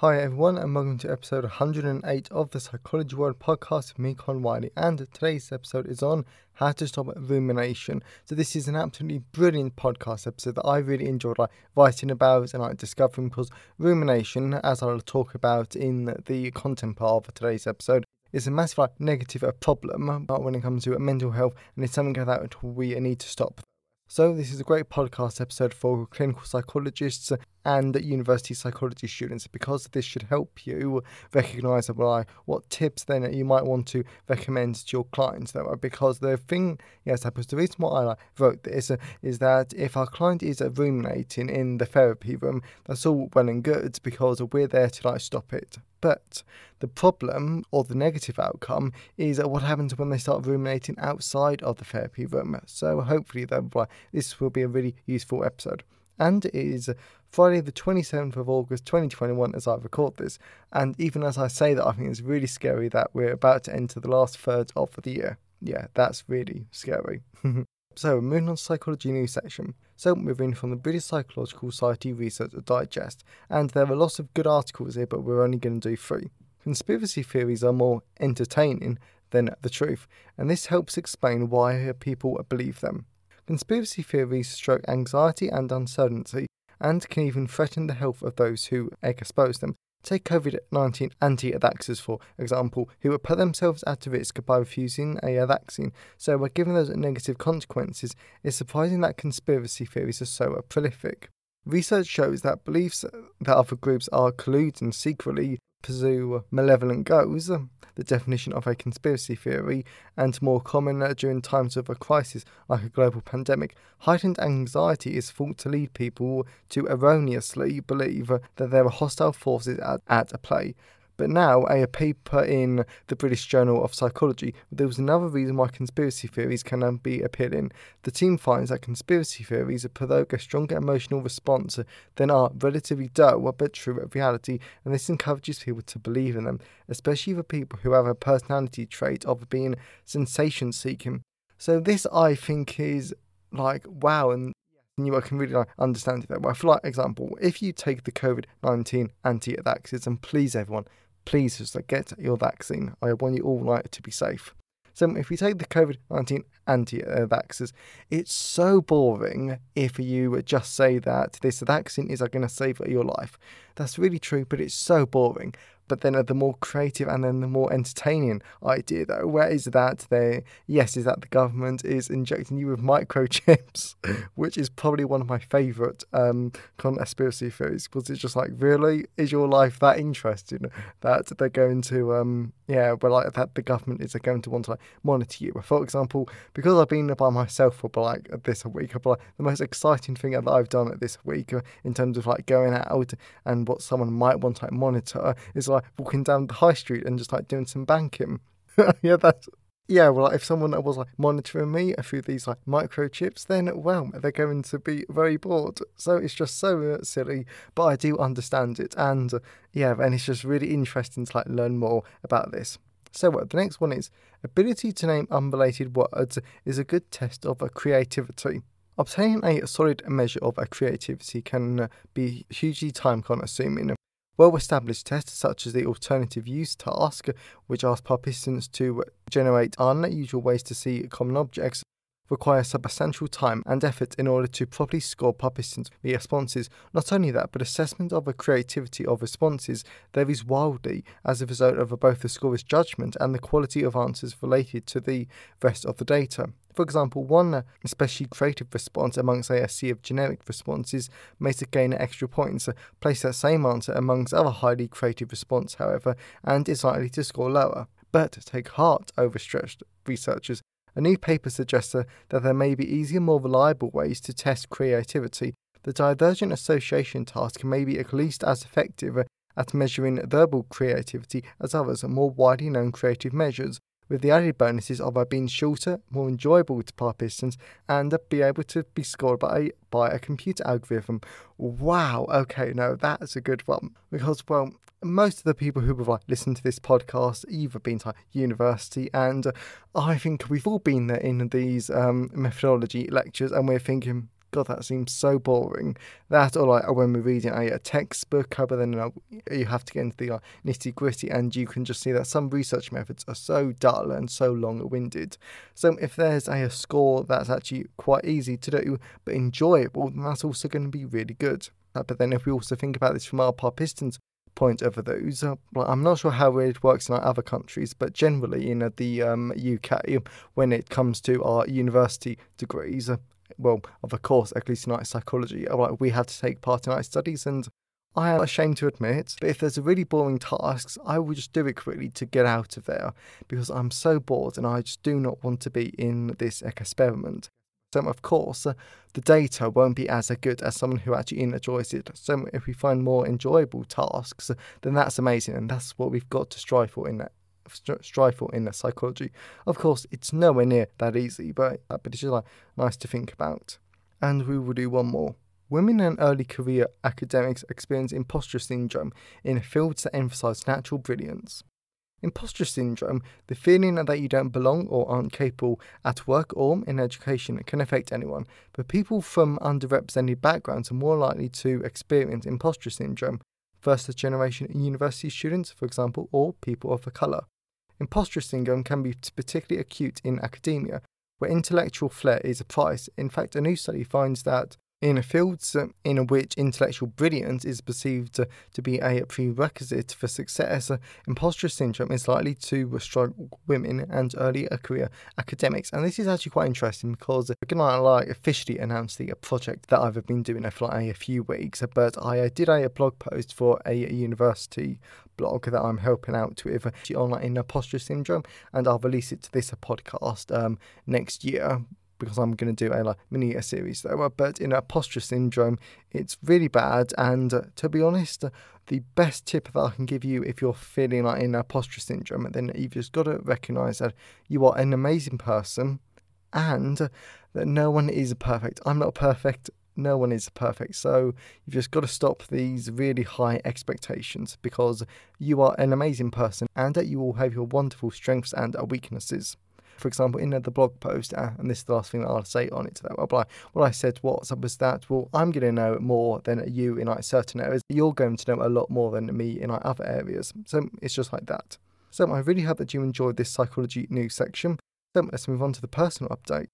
Hi everyone, and welcome to episode 108 of the Psychology World podcast with me, Connor Whiteley. And today's episode is on how to stop rumination. So this is an absolutely brilliant podcast episode that I really enjoyed like writing about and like discovering because rumination, as I'll talk about in the content part of today's episode, is a massive like, negative uh, problem when it comes to mental health, and it's something that we need to stop. So, this is a great podcast episode for clinical psychologists and university psychology students because this should help you recognize what tips then you might want to recommend to your clients. Though, because the thing, yes, suppose the reason why I wrote this uh, is that if our client is ruminating in the therapy room, that's all well and good because we're there to like stop it. But the problem or the negative outcome is what happens when they start ruminating outside of the therapy room. So hopefully, this will be a really useful episode and it is Friday, the 27th of August 2021, as I record this. And even as I say that, I think it's really scary that we're about to enter the last third of the year. Yeah, that's really scary. so, moving on to psychology news section. So, we're from the British Psychological Society Research Digest, and there are lots of good articles here, but we're only going to do three. Conspiracy theories are more entertaining than the truth, and this helps explain why people believe them. Conspiracy theories stroke anxiety and uncertainty and can even threaten the health of those who expose them. Take COVID 19 anti vaxxers, for example, who would put themselves at risk by refusing a vaccine. So, by giving those negative consequences, it's surprising that conspiracy theories are so prolific. Research shows that beliefs that other groups are colluding secretly pursue malevolent goals, the definition of a conspiracy theory, and more common uh, during times of a crisis like a global pandemic, heightened anxiety is thought to lead people to erroneously believe that there are hostile forces at, at play. But now, a paper in the British Journal of Psychology, there was another reason why conspiracy theories can be appealing. The team finds that conspiracy theories provoke a stronger emotional response than our relatively dull but true reality, and this encourages people to believe in them, especially for people who have a personality trait of being sensation seeking. So, this I think is like wow, and you can really like, understand it that way. For like example, if you take the COVID 19 anti vaxxers, and please everyone, please just like, get your vaccine. I want you all like to be safe. So if we take the COVID 19 anti vaxxers, it's so boring if you just say that this vaccine is going to save your life. That's really true, but it's so boring but then the more creative and then the more entertaining idea though. Where is that they yes is that the government is injecting you with microchips which is probably one of my favorite um conspiracy theories. Because it's just like really? Is your life that interesting? That they're going to um yeah but like that the government is going to want to like monitor you for example because i've been by myself for like this week but like the most exciting thing that i've done this week uh, in terms of like going out and what someone might want to like monitor is like walking down the high street and just like doing some banking. yeah, that's yeah. Well, if someone was like monitoring me through these like microchips, then well, they're going to be very bored. So it's just so uh, silly, but I do understand it, and uh, yeah, and it's just really interesting to like learn more about this. So what the next one is ability to name unrelated words is a good test of a creativity. Obtaining a solid measure of a creativity can uh, be hugely time consuming well established tests, such as the alternative use task, which asks participants to generate unusual ways to see common objects, require substantial time and effort in order to properly score participants' responses. Not only that, but assessment of the creativity of responses varies wildly as a result of both the scorer's judgment and the quality of answers related to the rest of the data. For example, one uh, especially creative response amongst a sea of generic responses may gain extra points. Place that same answer amongst other highly creative response, however, and is likely to score lower. But take heart, overstretched researchers. A new paper suggests uh, that there may be easier, more reliable ways to test creativity the divergent association task may be at least as effective uh, at measuring verbal creativity as others more widely known creative measures, with the added bonuses of being shorter, more enjoyable to participants, and be able to be scored by by a computer algorithm. Wow, okay, no, that's a good one. Because, well, most of the people who have like listened to this podcast either been to university, and uh, I think we've all been there in these um, methodology lectures, and we're thinking, God, that seems so boring. That or like when we're reading a, a textbook, but then you, have to get into the nitty gritty, and you can just see that some research methods are so dull and so long winded. So if there's a, a score that's actually quite easy to do but enjoyable, then that's also going to be really good. But then if we also think about this from our participants' point of those. Uh, I'm not sure how it works in other countries, but generally in uh, the um, UK, when it comes to our university degrees, uh, well, of a course, at least in psychology, like we have to take part in our studies, and I am ashamed to admit, but if there's a really boring task, I will just do it quickly to get out of there because I'm so bored and I just do not want to be in this experiment. So, of course, uh, the data won't be as good as someone who actually enjoys it. So, if we find more enjoyable tasks, then that's amazing, and that's what we've got to strive for in strive for in psychology. Of course, it's nowhere near that easy, but uh, but it's just like nice to think about. And we will do one more. Women in early career academics experience imposter syndrome in fields that emphasize natural brilliance. Imposter syndrome, the feeling that you don't belong or aren't capable at work or in education, can affect anyone, but people from underrepresented backgrounds are more likely to experience imposter syndrome, first generation university students, for example, or people of a colour. Imposter syndrome can be particularly acute in academia, where intellectual flair is a prize. In fact, a new study finds that in a fields in which intellectual brilliance is perceived to be a prerequisite for success, imposter syndrome is likely to strike women and early career academics. And this is actually quite interesting because I can like officially announce the project that I've been doing for like a few weeks, but I did a blog post for a university blog that I'm helping out with on like imposter syndrome, and I'll release it to this podcast um, next year because I'm going to do a like, mini series though. But in imposter syndrome, it's really bad. And uh, to be honest, uh, the best tip that I can give you if you're feeling like in imposter syndrome, then you've just got to recognize that you are an amazing person and that no one is perfect. I'm not perfect. No one is perfect. So you've just got to stop these really high expectations because you are an amazing person and that you all have your wonderful strengths and weaknesses. For example, in the blog post, uh, and this is the last thing that I'll say on it, that well, what I said was, was that, well, I'm going to know more than you in like certain areas. You're going to know a lot more than me in like other areas. So it's just like that. So I really hope that you enjoyed this psychology news section. So let's move on to the personal update.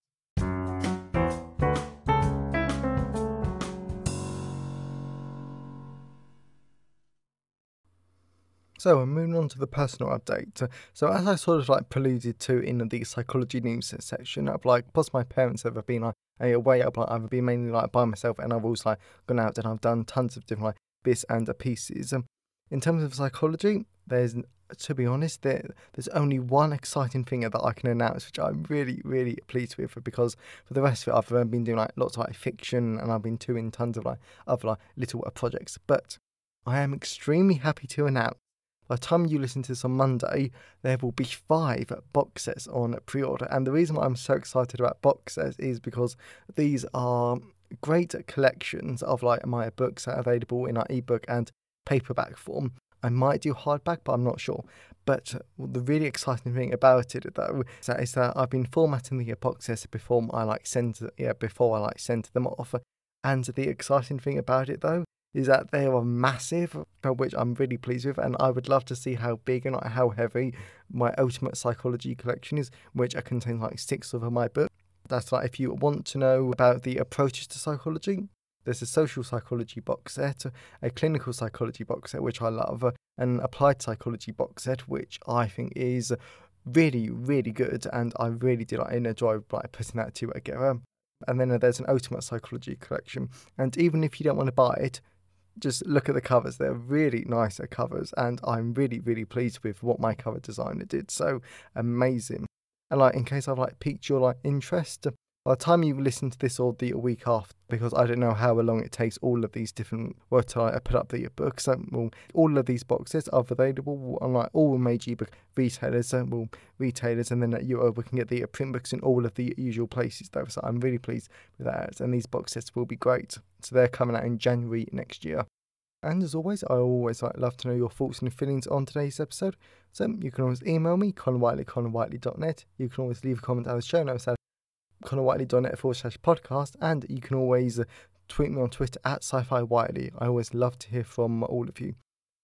So I'm moving on to the personal update. So as I sort of like preluded to in the psychology news section, I've like plus my parents have been like away up like I've been mainly like by myself and I've also like gone out and I've done tons of different like bits and pieces. Um, in terms of psychology, there's to be honest, there, there's only one exciting thing that I can announce, which I'm really, really pleased with, because for the rest of it, I've uh, been doing like lots of like fiction, and I've been doing tons of like other like little projects. But I am extremely happy to announce by the time you listen to this on Monday, there will be five box sets on pre order. And the reason why I'm so excited about box sets is because these are great collections of like my books that are available in our ebook and paperback form. I might do hardback, but I'm not sure. But the really exciting thing about it, though, is that, is that I've been formatting the box sets before I like send yeah before I like send them off. And the exciting thing about it, though, is that they are massive, uh, which I'm really pleased with, and I would love to see how big and how heavy my Ultimate Psychology collection is, which I contain like six of my books. That's like if you want to know about the approaches to psychology, there's a social psychology box set, a clinical psychology box set, which I love, an applied psychology box set, which I think is really, really good, and I really did like, enjoy like putting that together. And then there's an ultimate psychology collection, and even if you don't want to buy it, just look at the covers. They're really nice covers, and I'm really, really pleased with what my cover designer did. So amazing. And like in case I've like piqued your like interest, by the time you listen to this or the week after, because I don't know how long it takes all of these different words to like, put up the books. Um, well, all of these boxes are available on like all major book retailers, um, well, retailers, and then at you we can get the print books in all of the usual places. Though, so I'm really pleased with that, and these box sets will be great. So they're coming out in January next year. And as always, I always like, love to know your thoughts and feelings on today's episode. So you can always email me, conwhiteley, connorwhiteley.net. You can always leave a comment on the show notes connorwhiteley.net forward slash podcast. And you can always uh, tweet me on Twitter at sci fi whiteley. I always love to hear from all of you.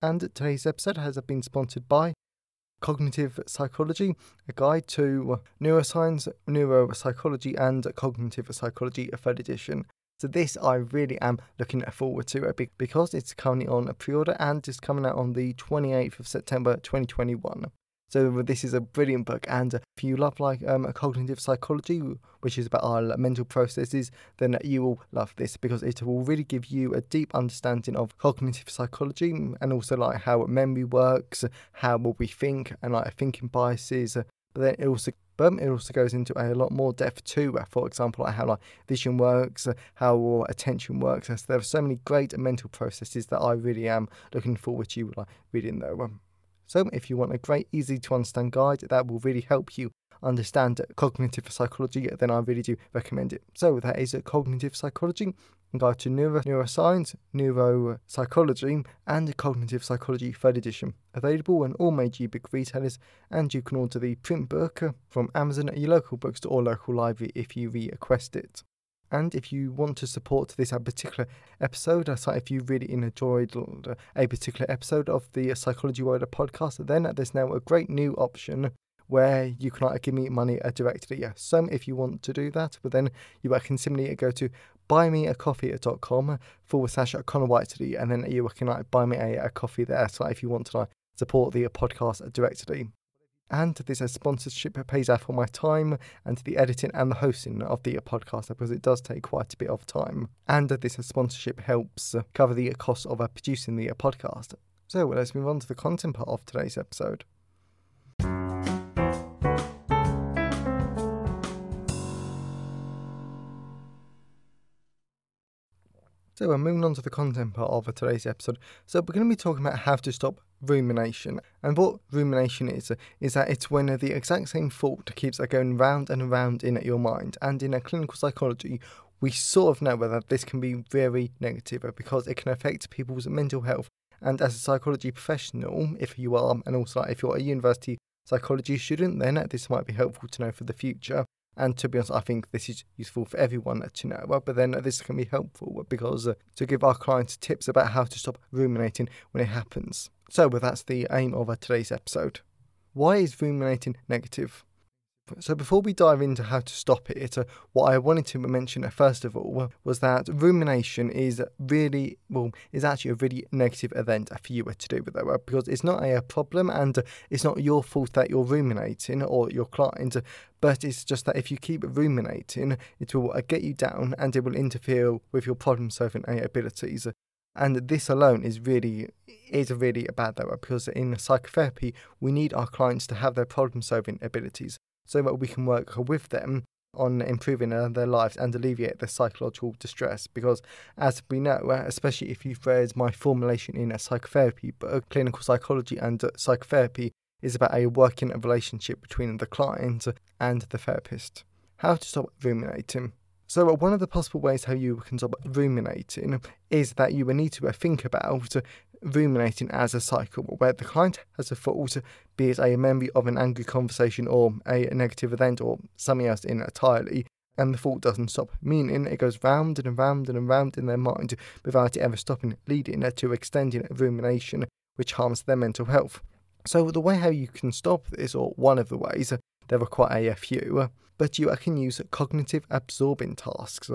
And today's episode has been sponsored by Cognitive Psychology, a guide to neuroscience, neuropsychology, and cognitive psychology, a third edition. So this I really am looking forward to because it's currently on a pre-order and it's coming out on the 28th of September 2021. So this is a brilliant book, and if you love like um, cognitive psychology, which is about our mental processes, then you will love this because it will really give you a deep understanding of cognitive psychology mm, and also like how memory works, how we think, and like thinking biases. But then it also but it also goes into a lot more depth too. Uh, for example, like how like vision works, how attention works. So there are so many great mental processes that I really am looking forward to like reading though. Um. So, if you want a great, easy to understand guide that will really help you understand cognitive psychology, then I really do recommend it. So, that is cognitive psychology guide to neuro, neuroscience, neuropsychology, and cognitive psychology third edition. Available on all major book retailers, and you can order the print book from Amazon at your local bookstore or local library if you request it. And if you want to support this uh, particular episode, uh, so if you really enjoyed uh, a particular episode of the Psychology World podcast, then there's now a great new option where you can like, give me money uh, directly. Yeah, some if you want to do that, but then you can simply go to buymeacoffee.com forward slash Connor Whiteley, and then you can like buy me a, a coffee there. So if you want to like, support the podcast directly and this a sponsorship pays out for my time and the editing and the hosting of the podcast because it does take quite a bit of time. And this sponsorship helps cover the cost of uh, producing the podcast. So let's move on to the content part of today's episode. So we're moving on to the content part of today's episode. So we're going to be talking about how to stop rumination. And what rumination is, is that it's when the exact same thought keeps going round and around in your mind. And in a clinical psychology, we sort of know that this can be very negative because it can affect people's mental health. And as a psychology professional, if you are, and also if you're a university psychology student, then this might be helpful to know for the future. And to be honest, I think this is useful for everyone to know. But then this can be helpful because uh, to give our clients tips about how to stop ruminating when it happens. So, well, that's the aim of today's episode. Why is ruminating negative? So, before we dive into how to stop it, uh, what I wanted to mention uh, first of all was that rumination is really, well, is actually a really negative event for you to do with it because it's not a problem and it's not your fault that you're ruminating or your client, but it's just that if you keep ruminating, it will uh, get you down and it will interfere with your problem solving abilities. And this alone is really is really bad though because in psychotherapy we need our clients to have their problem solving abilities so that we can work with them on improving uh, their lives and alleviate the psychological distress. Because, as we know, uh, especially if you've read my formulation in a psychotherapy book, clinical psychology and uh, psychotherapy is about a working relationship between the client and the therapist. How to stop ruminating. So, one of the possible ways how you can stop ruminating is that you will need to think about ruminating as a cycle where the client has a thought, be it a memory of an angry conversation or a negative event or something else entirely, and the thought doesn't stop, meaning it goes round and round and round in their mind without it ever stopping, leading to extending rumination, which harms their mental health. So, the way how you can stop this, or one of the ways, there are quite a few, but you can use cognitive absorbing tasks,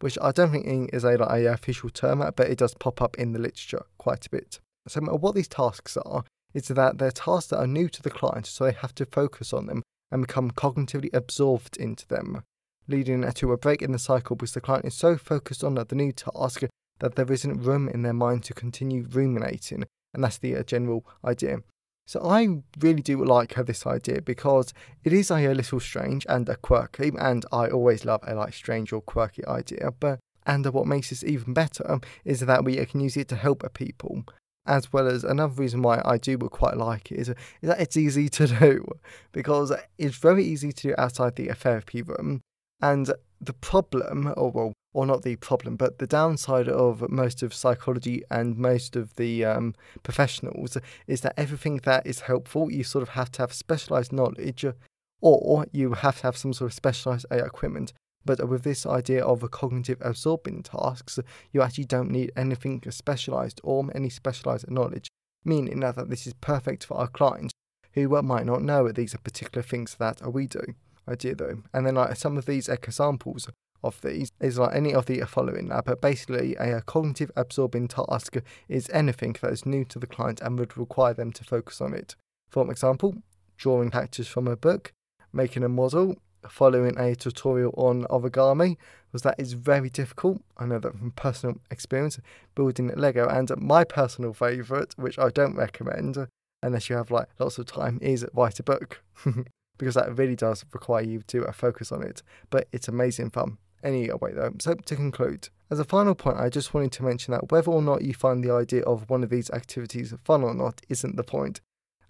which I don't think is a like a official term, but it does pop up in the literature quite a bit. So what these tasks are is that they're tasks that are new to the client, so they have to focus on them and become cognitively absorbed into them, leading to a break in the cycle because the client is so focused on the new task that there isn't room in their mind to continue ruminating, and that's the uh, general idea. So I really do like her this idea because it is a, little strange and a quirky, and I always love a like strange or quirky idea. But and what makes this even better is that we can use it to help people as well as another reason why I do quite like it is, is that it's easy to do because it's very easy to do outside the therapy room. And the problem, or well, or not the problem, but the downside of most of psychology and most of the um, professionals is that everything that is helpful, you sort of have to have specialized knowledge or you have to have some sort of specialized AI equipment. But with this idea of cognitive absorbing tasks, you actually don't need anything specialized or any specialized knowledge, meaning that this is perfect for our clients who might not know these are particular things that we do. I do though. And then like some of these examples of these is like any of the following, uh, but basically a, cognitive absorbing task is anything that is new to the client and would require them to focus on it. For example, drawing characters from a book, making a model, following a tutorial on origami was that it's very difficult. I know that from personal experience, building Lego. And my personal favourite, which I don't recommend unless you have like lots of time, is write a book because that really does require you to uh, focus on it. But it's amazing fun. Anyway, though, so to conclude, as a final point, I just wanted to mention that whether or not you find the idea of one of these activities fun or not isn't the point.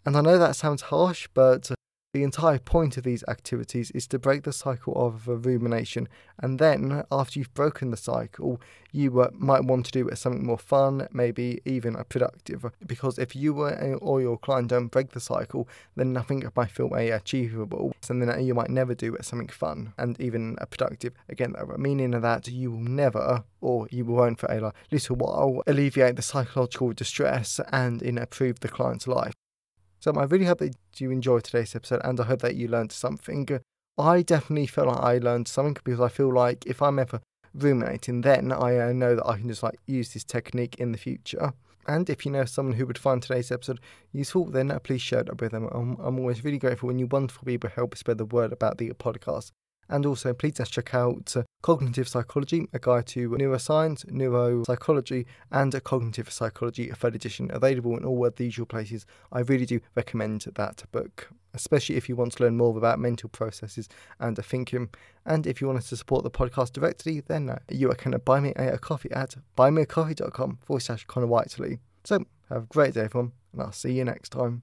And I know that sounds harsh, but the entire point of these activities is to break the cycle of rumination, and then after you've broken the cycle, you uh, might want to do something more fun, maybe even a productive. Because if you or your client don't break the cycle, then nothing might feel achievable, and then you might never do something fun and even a productive. Again, meaning of that you will never, or you won't for a little while, alleviate the psychological distress and improve the client's life. So I really hope that you enjoyed today's episode and I hope that you learned something. I definitely feel like I learned something because I feel like if I'm ever ruminating, then I uh, know that I can just like use this technique in the future. And if you know someone who would find today's episode useful, then uh, please share it with them. I'm, I'm always really grateful when you wonderful people help spread the word about the podcast. And also, please check out uh, Cognitive Psychology, a guide to neuroscience, neuropsychology, and cognitive psychology, a third edition, available in all of the usual places. I really do recommend that book, especially if you want to learn more about mental processes and thinking. And if you want us to support the podcast directly, then uh, you can buy me a, coffee at buymeacoffee.com forward slash Connor Whiteley. So, have a great day, everyone, and I'll see you next time.